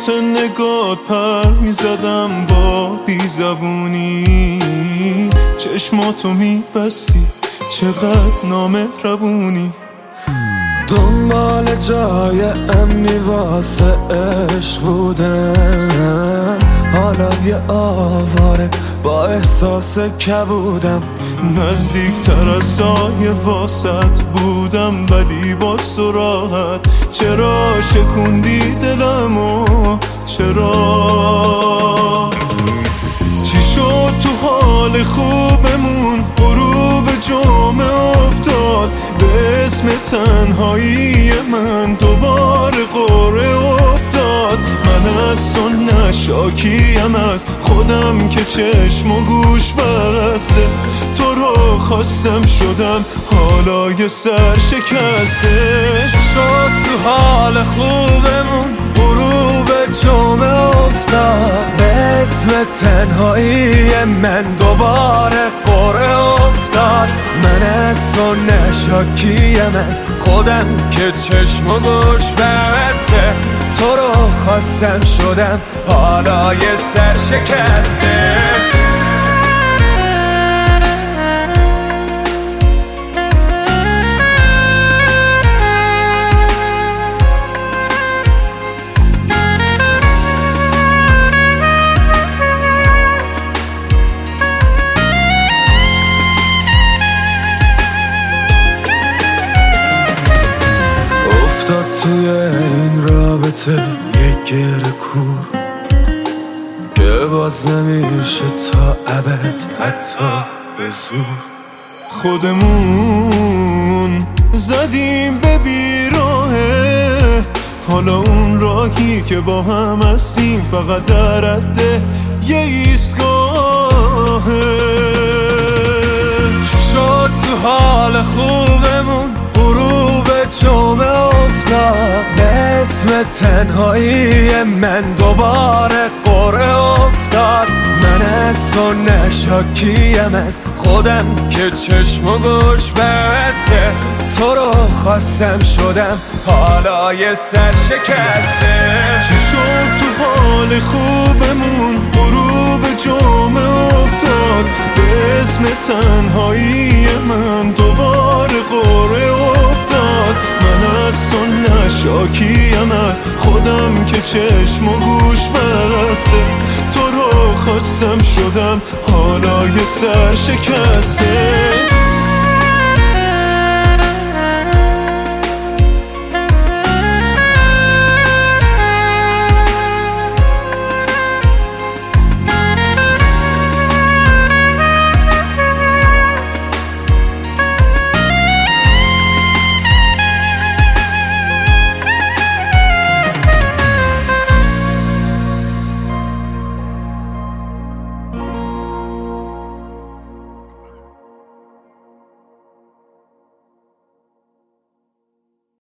باد پر می‌زدم با بیزبونی. چشماتو میبستی چقدر نامهربونی. دنبال جای امنی واسه عشق بودم حالا یه آواره. با احساس کبودم نزدیک تر از سایه واسط بودم ولی باز تو راحت چرا شکوندی دلمو؟ چرا؟ چی شد تو حال خوبمون؟ غروب جمعه افتاد. به اسم تنهایی من. دوباره قره نشاکیم از خودم که چشم و گوش بسته تو رو خواستم شدم حالا یه سر شکسته. شد تو حال خوبمون غروب جمعه افتاد. اسم تنهایی من دوباره قره افتاد. من از تو نشاکیم از خودم که چشم و گوش بسته خواستم شدم حالا یه سر شکسته افتاد توی این رابطه. گره کور. که باز نمیشه تا ابد حتی به زور. خودمون زدیم به بیراهه حالا اون راهی که با هم هستیم فقط در رده یه ایستگاهه اسم تنهایی من دوباره قره افتاد. من از تو نشاکیم از خودم که چشم و گوش بسته تو رو خواستم شدم حالا یه سر شکسته چی شد تو حال خوبمون؟ غروب جمعه افتاد. به اسم تنهایی تو نشاکیم از خودم که چشم و گوش بسته تو رو خواستم شدم حالا یه سر شکسته